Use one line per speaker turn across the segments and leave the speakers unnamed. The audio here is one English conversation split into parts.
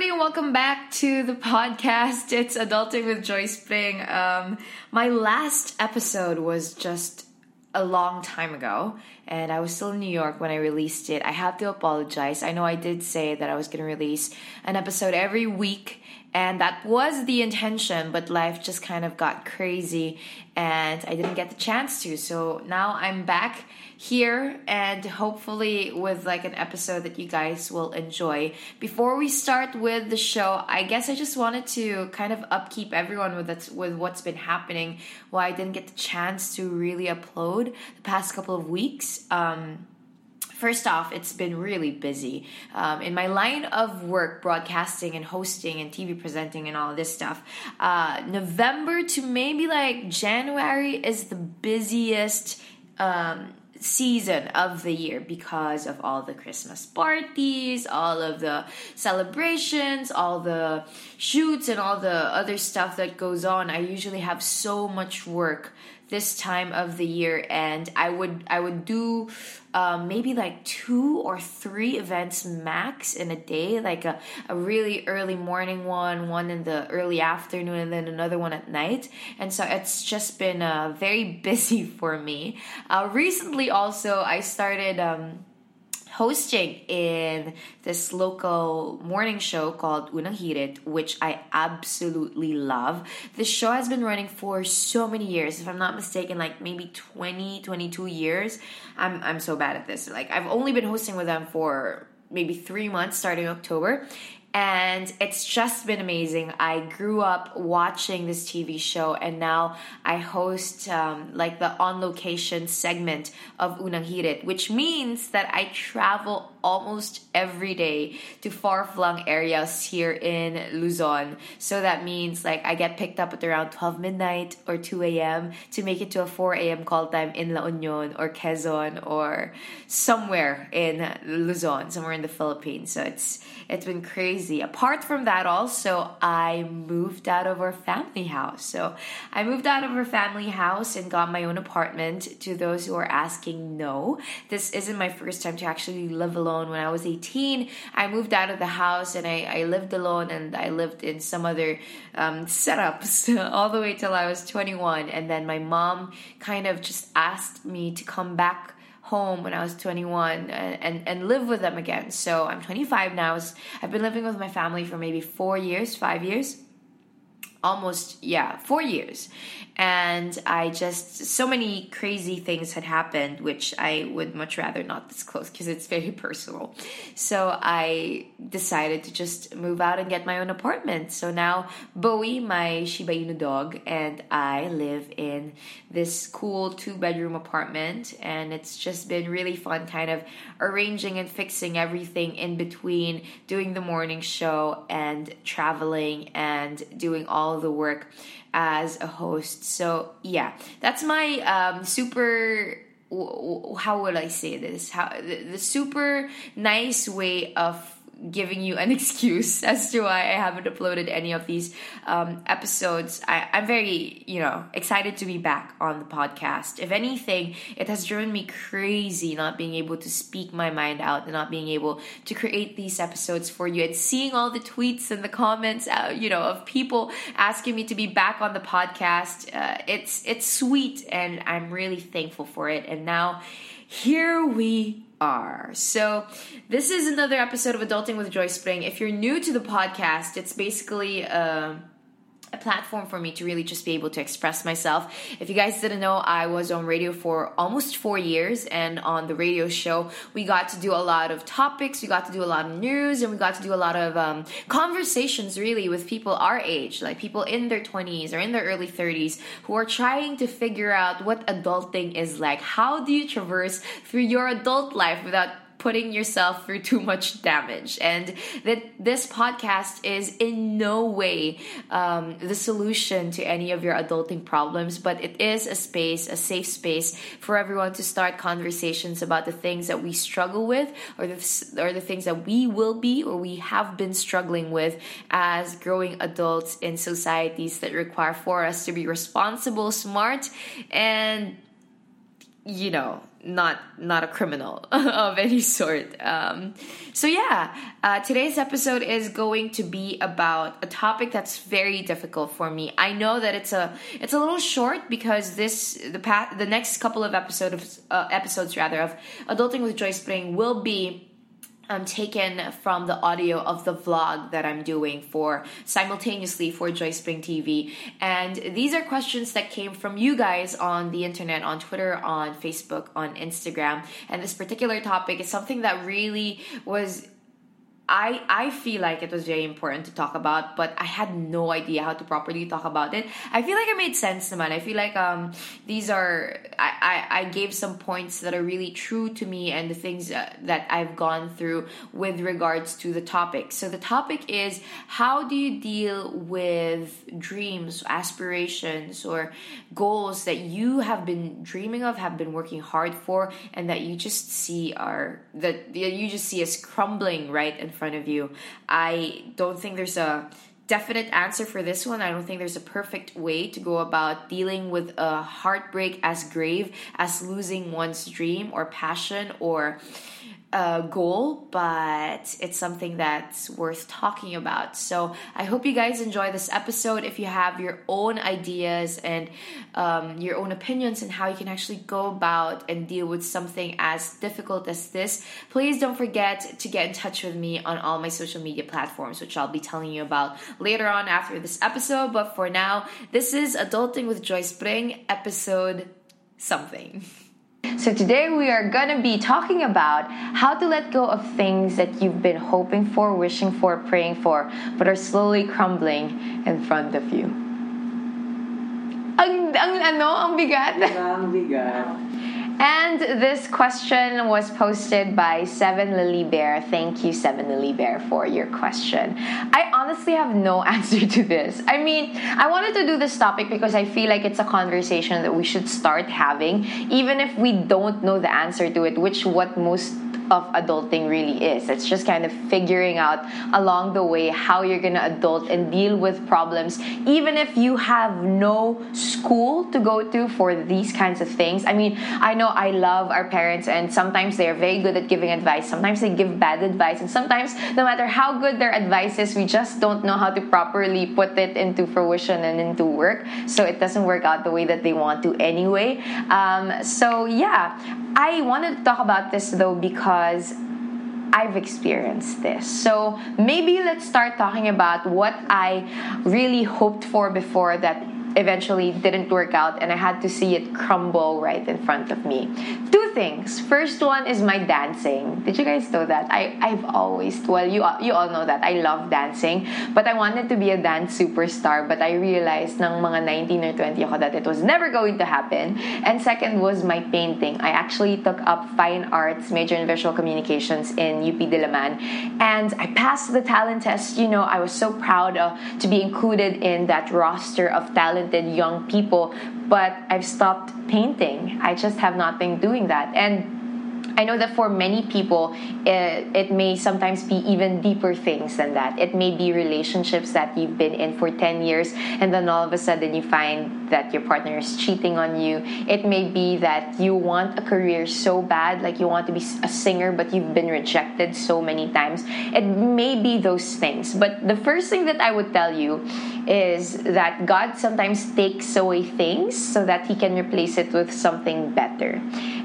everybody, welcome back to the podcast. It's Adulting with Joyce Pring. Um, my last episode was just a long time ago, and I was still in New York when I released it. I have to apologize. I know I did say that I was going to release an episode every week, and that was the intention, but life just kind of got crazy, and I didn't get the chance to. So now I'm back here and hopefully with like an episode that you guys will enjoy. Before we start with the show, I guess I just wanted to kind of upkeep everyone with with what's been happening. Why I didn't get the chance to really upload the past couple of weeks. Um, First off, it's been really busy. Um, in my line of work, broadcasting and hosting and TV presenting and all this stuff, uh, November to maybe like January is the busiest um, season of the year because of all the Christmas parties, all of the celebrations, all the shoots, and all the other stuff that goes on. I usually have so much work this time of the year and i would i would do um, maybe like two or three events max in a day like a, a really early morning one one in the early afternoon and then another one at night. And so it's just been uh, very busy for me. Uh, recently also i started um, hosting in this local morning show called Unang Hirit, which I absolutely love. This show has been running for so many years. If I'm not mistaken, like maybe 20, 22 years. I'm, I'm so bad at this. Like, I've only been hosting with them for maybe three months starting October and it's just been amazing. I grew up watching this TV show, and now I host um, like the on location segment of Unang Hirit, which means that I travel almost every day to far flung areas here in Luzon. So that means like I get picked up at around 12 midnight or 2 a.m. to make it to a 4 a.m. call time in La Union or Quezon or somewhere in Luzon, somewhere in the Philippines. So it's it's been crazy. Apart from that, also, I moved out of our family house. So I moved out of our family house and got my own apartment. To those who are asking, no, this isn't my first time to actually live alone. When I was 18, I moved out of the house and I, I lived alone and I lived in some other um, setups all the way till I was 21. And then my mom kind of just asked me to come back home when I was 21 and, and, and live with them again. So I'm 25 now. I've been living with my family for maybe four years, five years almost yeah four years and i just so many crazy things had happened which i would much rather not disclose because it's very personal. So i decided to just move out and get my own apartment. So now bowie my shiba inu dog and i live in this cool two bedroom apartment. And it's just been really fun kind of arranging and fixing everything in between doing the morning show and traveling and doing all the work as a host. So yeah, that's my um, super. How would I say this? How the, the super nice way of giving you an excuse as to why I haven't uploaded any of these um, episodes. I, am very, you know, excited to be back on the podcast. If anything, it has driven me crazy not being able to speak my mind out and not being able to create these episodes for you. And seeing all the tweets and the comments, uh, you know, of people asking me to be back on the podcast, uh, it's it's sweet, and I'm really thankful for it. And now, here we are. So, this is another episode of Adulting with Joyce Pring. If you're new to the podcast, it's basically. Uh, a platform for me to really just be able to express myself. If you guys didn't know, I was on radio for almost four years, and on the radio show, we got to do a lot of topics, we got to do a lot of news, and we got to do a lot of um, conversations really with people our age, like people in their 20s or in their early 30s who are trying to figure out what adulting is like. How do you traverse through your adult life without putting yourself through too much damage. And that this podcast is in no way um, the solution to any of your adulting problems, but it is a space, a safe space for everyone to start conversations about the things that we struggle with or the, or the things that we will be or we have been struggling with as growing adults in societies that require for us to be responsible, smart, and you know not not a criminal of any sort. Um, so yeah, uh, today's episode is going to be about a topic that's very difficult for me. I know that it's a it's a little short because this the past the next couple of episodes uh, episodes rather of adulting with Joyce Pring will be um, taken from the audio of the vlog that I'm doing for simultaneously for Joyce Pring TV. And these are questions that came from you guys on the internet, on Twitter, on Facebook, on Instagram. And this particular topic is something that really was I I feel like it was very important to talk about, but I had no idea how to properly talk about it. I feel like it made sense, man. I feel like um these are I, I, I gave some points that are really true to me and the things uh, that I've gone through with regards to the topic. So the topic is how do you deal with dreams, aspirations, or goals that you have been dreaming of, have been working hard for, and that you just see are that you just see as crumbling right in front of you. I don't think there's a definite answer for this one. I don't think there's a perfect way to go about dealing with a heartbreak as grave as losing one's dream or passion or a goal, but it's something that's worth talking about. So I hope you guys enjoy this episode. If you have your own ideas and um, your own opinions and how you can actually go about and deal with something as difficult as this, please don't forget to get in touch with me on all my social media platforms, which I'll be telling you about later on after this episode. But for now, this is Adulting with Joyce Pring, episode something. So, today we are gonna be talking about how to let go of things that you've been hoping for, wishing for, praying for, but are slowly crumbling in front of you. Ang, ang ano, ang bigat.
Ang bigat.
And this question was posted by Seven Lily Bear. Thank you, Seven Lily Bear, for your question. I honestly have no answer to this. I mean, I wanted to do this topic because I feel like it's a conversation that we should start having, even if we don't know the answer to it, which what most of adulting really is. It's just kind of figuring out along the way how you're gonna adult and deal with problems, even if you have no school to go to for these kinds of things. I mean, I know I love our parents, and sometimes they are very good at giving advice, sometimes they give bad advice, and sometimes, no matter how good their advice is, we just don't know how to properly put it into fruition and into work. So it doesn't work out the way that they want to anyway. Um, so, yeah, I wanted to talk about this though because I've experienced this. So maybe let's start talking about what I really hoped for before that eventually didn't work out and I had to see it crumble right in front of me. Two things. First one is my dancing. Did you guys know that? I, I've always, well, you, you all know that. I love dancing. But I wanted to be a dance superstar. But I realized nang mga 19 or 20 ako that it was never going to happen. And second was my painting. I actually took up fine arts, major in visual communications in UP Diliman. And I passed the talent test. You know, I was so proud uh, to be included in that roster of talent talented young people, but I've stopped painting. I just have not been doing that. And I know that for many people, it, it, may sometimes be even deeper things than that. It may be relationships that you've been in for 10 years, and then all of a sudden you find that your partner is cheating on you. It may be that you want a career so bad, like you want to be a singer, but you've been rejected so many times. It may be those things. But the first thing that I would tell you is that God sometimes takes away things so that He can replace it with something better.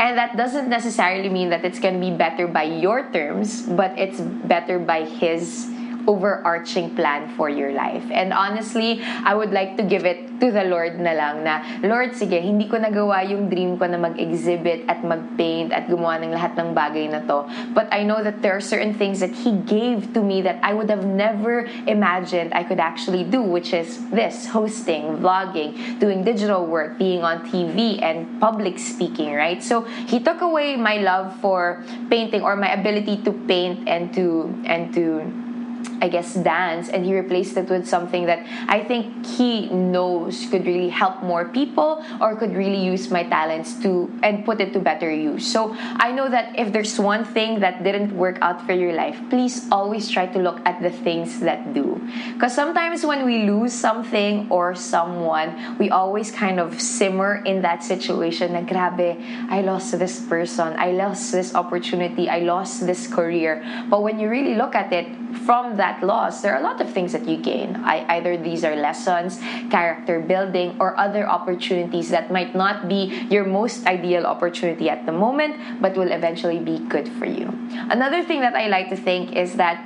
And that doesn't necessarily mean that it's going to be better by your terms, but it's better by His overarching plan for your life. And honestly, I would like to give it to the Lord na lang na, Lord, sige, hindi ko nagawa yung dream ko na mag-exhibit at mag-paint at gumawa ng lahat ng bagay na to. But I know that there are certain things that He gave to me that I would have never imagined I could actually do, which is this, hosting, vlogging, doing digital work, being on TV, and public speaking, right? So He took away my love for painting or my ability to paint and to and to I guess, dance, and he replaced it with something that I think he knows could really help more people or could really use my talents to and put it to better use. So I know that if there's one thing that didn't work out for your life, please always try to look at the things that do. Because sometimes when we lose something or someone, we always kind of simmer in that situation na grabe, I lost this person, I lost this opportunity, I lost this career. But when you really look at it from that that loss, there are a lot of things that you gain. I, either these are lessons, character building, or other opportunities that might not be your most ideal opportunity at the moment, but will eventually be good for you. Another thing that I like to think is that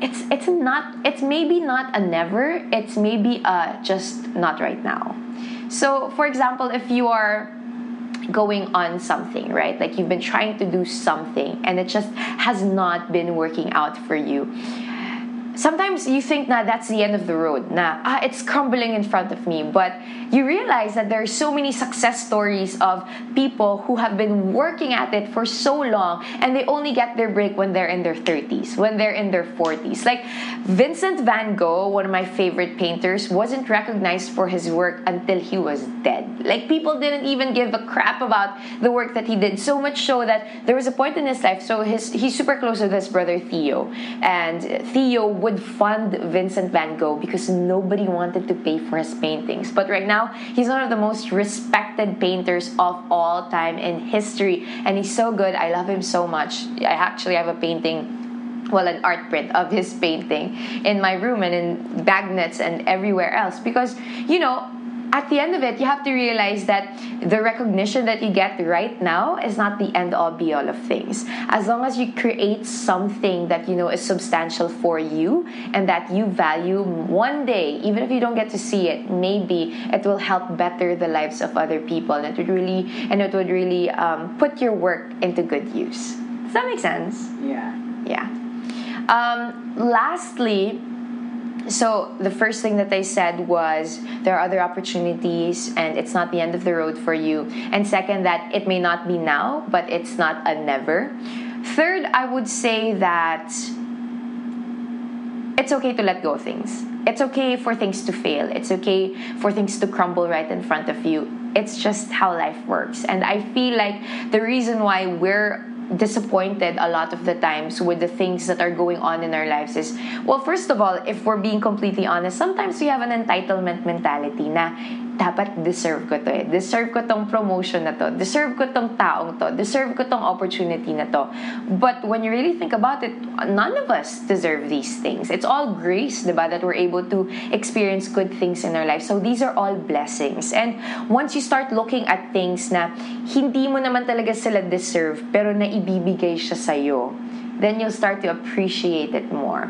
it's it's not it's maybe not a never it's maybe a just not right now so for example if you are going on something, right? Like you've been trying to do something and it just has not been working out for you. Sometimes you think that that's the end of the road. Na ah, it's crumbling in front of me. But you realize that there are so many success stories of people who have been working at it for so long and they only get their break when they're in their 30s when they're in their 40s like vincent van gogh one of my favorite painters wasn't recognized for his work until he was dead. Like people didn't even give a crap about the work that he did. So much so that there was a point in his life so his he's super close with his brother theo and theo would fund Vincent van Gogh because nobody wanted to pay for his paintings. But right now, he's one of the most respected painters of all time in history, and he's so good. I love him so much. I actually have a painting well an art print of his painting in my room and in magnets and everywhere else because you know at the end of it, you have to realize that the recognition that you get right now is not the end all be all of things. As long as you create something that you know is substantial for you and that you value one day, even if you don't get to see it, maybe it will help better the lives of other people and it would really and it would really um, put your work into good use. Does that make sense?
Yeah.
Yeah. Um, lastly, so the first thing that they said was there are other opportunities and it's not the end of the road for you. And second, that it may not be now, but it's not a never. Third, I would say that it's okay to let go of things. It's okay for things to fail. It's okay for things to crumble right in front of you. It's just how life works. And I feel like the reason why we're disappointed a lot of the times with the things that are going on in our lives is well first of all if we're being completely honest sometimes we have an entitlement mentality na dapat deserve ko to eh. Deserve ko tong promotion na to. Deserve ko tong taong to. Deserve ko tong opportunity na to. But when you really think about it, none of us deserve these things. It's all grace, diba, that we're able to experience good things in our life. So these are all blessings. And once you start looking at things na hindi mo naman talaga sila deserve, pero naibibigay siya sa'yo, then you'll start to appreciate it more.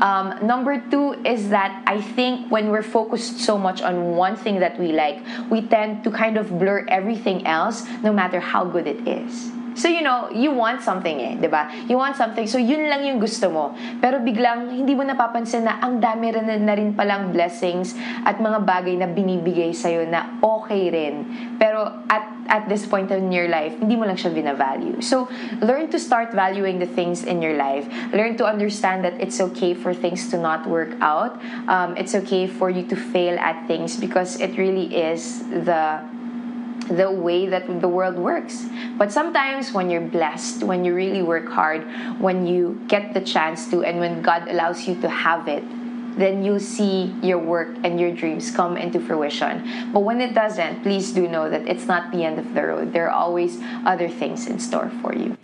Um, number two is that I think when we're focused so much on one thing that we like, we tend to kind of blur everything else, no matter how good it is. So, you know, you want something eh, di ba? You want something, so yun lang yung gusto mo. Pero biglang, hindi mo napapansin na ang dami rin na rin palang blessings at mga bagay na binibigay sa'yo na okay rin. Pero at, at this point in your life, hindi mo lang siya binavalue. So, learn to start valuing the things in your life. Learn to understand that it's okay for things to not work out. Um, it's okay for you to fail at things because it really is the the way that the world works. But sometimes when you're blessed, when you really work hard, when you get the chance to, and when God allows you to have it, then you'll see your work and your dreams come into fruition. But when it doesn't, please do know that it's not the end of the road. There are always other things in store for you.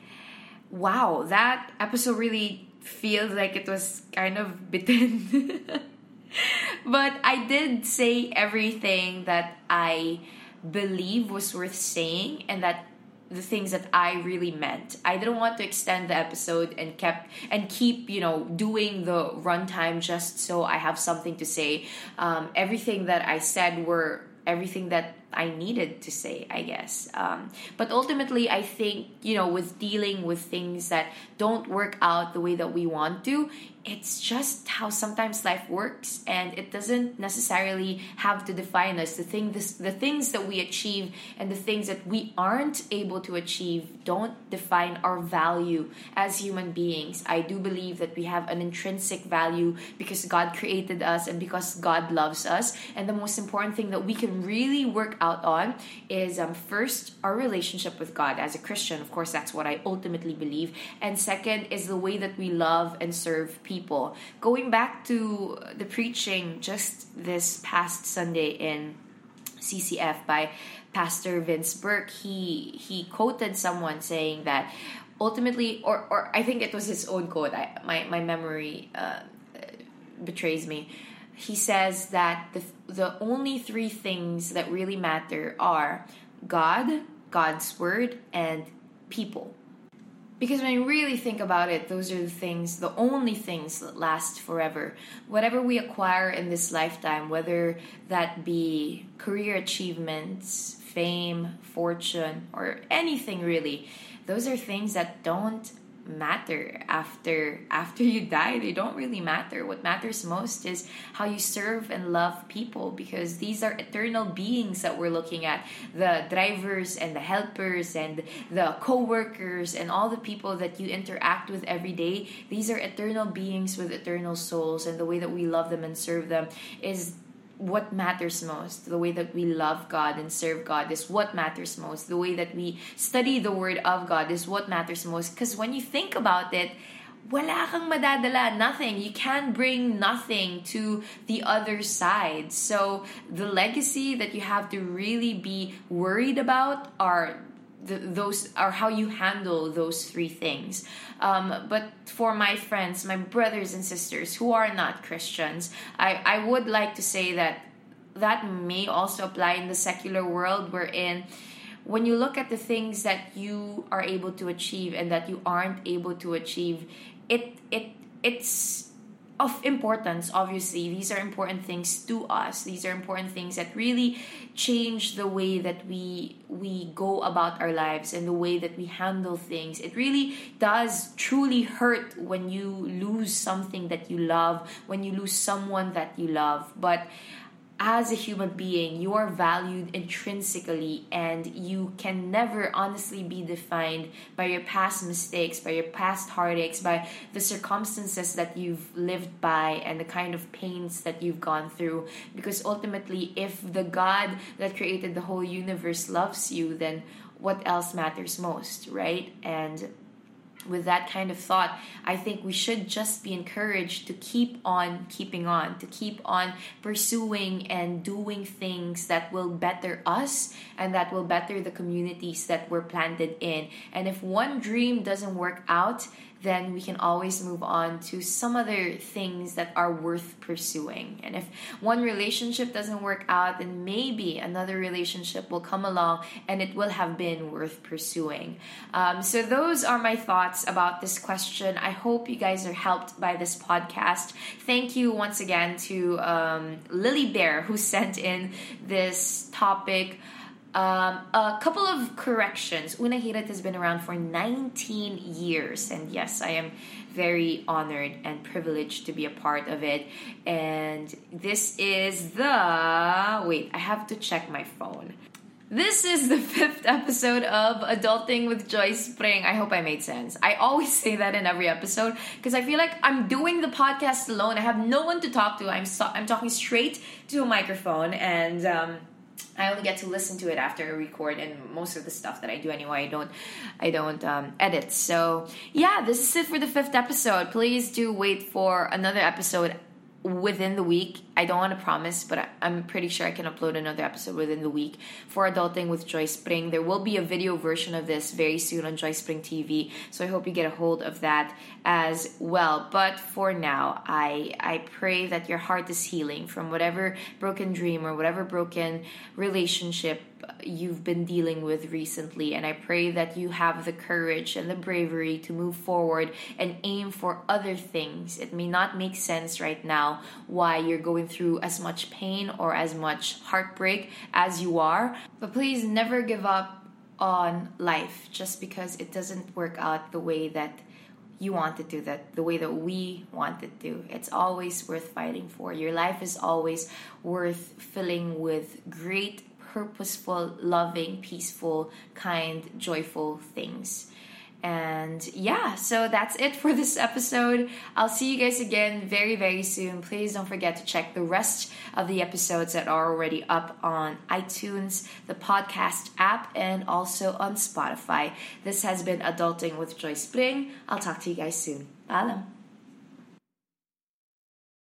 Wow, that episode really feels like it was kind of bitten. but I did say everything that I believe was worth saying and that the things that I really meant. I didn't want to extend the episode and kept and keep you know doing the runtime just so I have something to say. Um, everything that I said were everything that
I needed to say, I guess. Um, but ultimately, I think, you know, with dealing with things that don't work out the way that we want to, it's just how sometimes life works. And it doesn't necessarily have to define us. The thing the things that we achieve and the things that we aren't able to achieve don't define our value as human beings. I do believe that we have an intrinsic value because god created us and because god loves us. And the most important thing that we can really work out on is um, first our relationship with god as a christian of course that's what i ultimately believe and second is the way that we love and serve people. Going back to the preaching just this past Sunday in CCF by Pastor Vince Burke, he he quoted someone saying that ultimately, or or I think it was his own quote. I, my my memory uh, betrays me. He says that the the only three things that really matter are God, God's word, and people. Because when you really think about it, those are the things, the only things that last forever. Whatever we acquire in this lifetime, whether that be career achievements, fame, fortune, or anything really, those are things that don't matter after after you die. They don't really matter. What matters most is how you serve and love people because these are eternal beings that we're looking at. The drivers and the helpers and the co-workers and all the people that you interact with every day. These are eternal beings with eternal souls and the way that we love them and serve them is what matters most. The way that we love God and serve God is what matters most. The way that we study the Word of God is what matters most. Because when you think about it, wala kang madadala, nothing. You can bring nothing to the other side. So the legacy that you have to really be worried about are the, those are how you handle those three things. Um, but for my friends, my brothers and sisters who are not Christians, I, I would like to say that that may also apply in the secular world we're in. when you look at the things that you are able to achieve and that you aren't able to achieve, it it it's of importance obviously. These are important things to us. These are important things that really change the way that we we go about our lives and the way that we handle things. It really does truly hurt when you lose something that you love when you lose someone that you love. But as a human being, you are valued intrinsically, and you can never honestly be defined by your past mistakes, by your past heartaches, by the circumstances that you've lived by, and the kind of pains that you've gone through. Because ultimately, if the God that created the whole universe loves you, then what else matters most, right? And with that kind of thought, I think we should just be encouraged to keep on keeping on, to keep on pursuing and doing things that will better us and that will better the communities that we're planted in. And if one dream doesn't work out, then we can always move on to some other things that are worth pursuing. And if one relationship doesn't work out, then maybe another relationship will come along and it will have been worth pursuing. Um, so, those are my thoughts about this question. I hope you guys are helped by this podcast. Thank you once again to um, Lily Bear who sent in this topic. Um, a couple of corrections. Una Unang Hirit has been around for 19 years, and yes, I am very honored and privileged to be a part of it. And this is the. Wait, I have to check my phone. This is the fifth episode of Adulting with Joyce Pring. I hope I made sense. I always say that in every episode because I feel like I'm doing the podcast alone. I have no one to talk to. I'm so, I'm talking straight to a microphone and. Um, I only get to listen to it after I record, and most of the stuff that I do anyway, I don't, I don't um, edit. So yeah, this is it for the fifth episode. Please do wait for another episode within the week. I don't want to promise, but I, am pretty sure I can upload another episode within the week for Adulting with Joyce Pring. There will be a video version of this very soon on Joyce Pring TV, so I hope you get a hold of that as well. But for now, I I pray that your heart is healing from whatever broken dream or whatever broken relationship you've been dealing with recently. And I pray that you have the courage and the bravery to move forward and aim for other things. It may not make sense right now why you're going through as much pain or as much heartbreak as you are, but please never give up on life just because it doesn't work out the way that you want it to that the way that we want it to. It's always worth fighting for. Your life is always worth filling with great purposeful, loving, peaceful, kind, joyful things. And yeah, so that's it for this episode. I'll see you guys again very, very soon. Please don't forget to check the rest of the episodes that are already up on iTunes, the podcast app, and also on Spotify. This has been Adulting with Joyce Pring. I'll talk to you guys soon. Bye.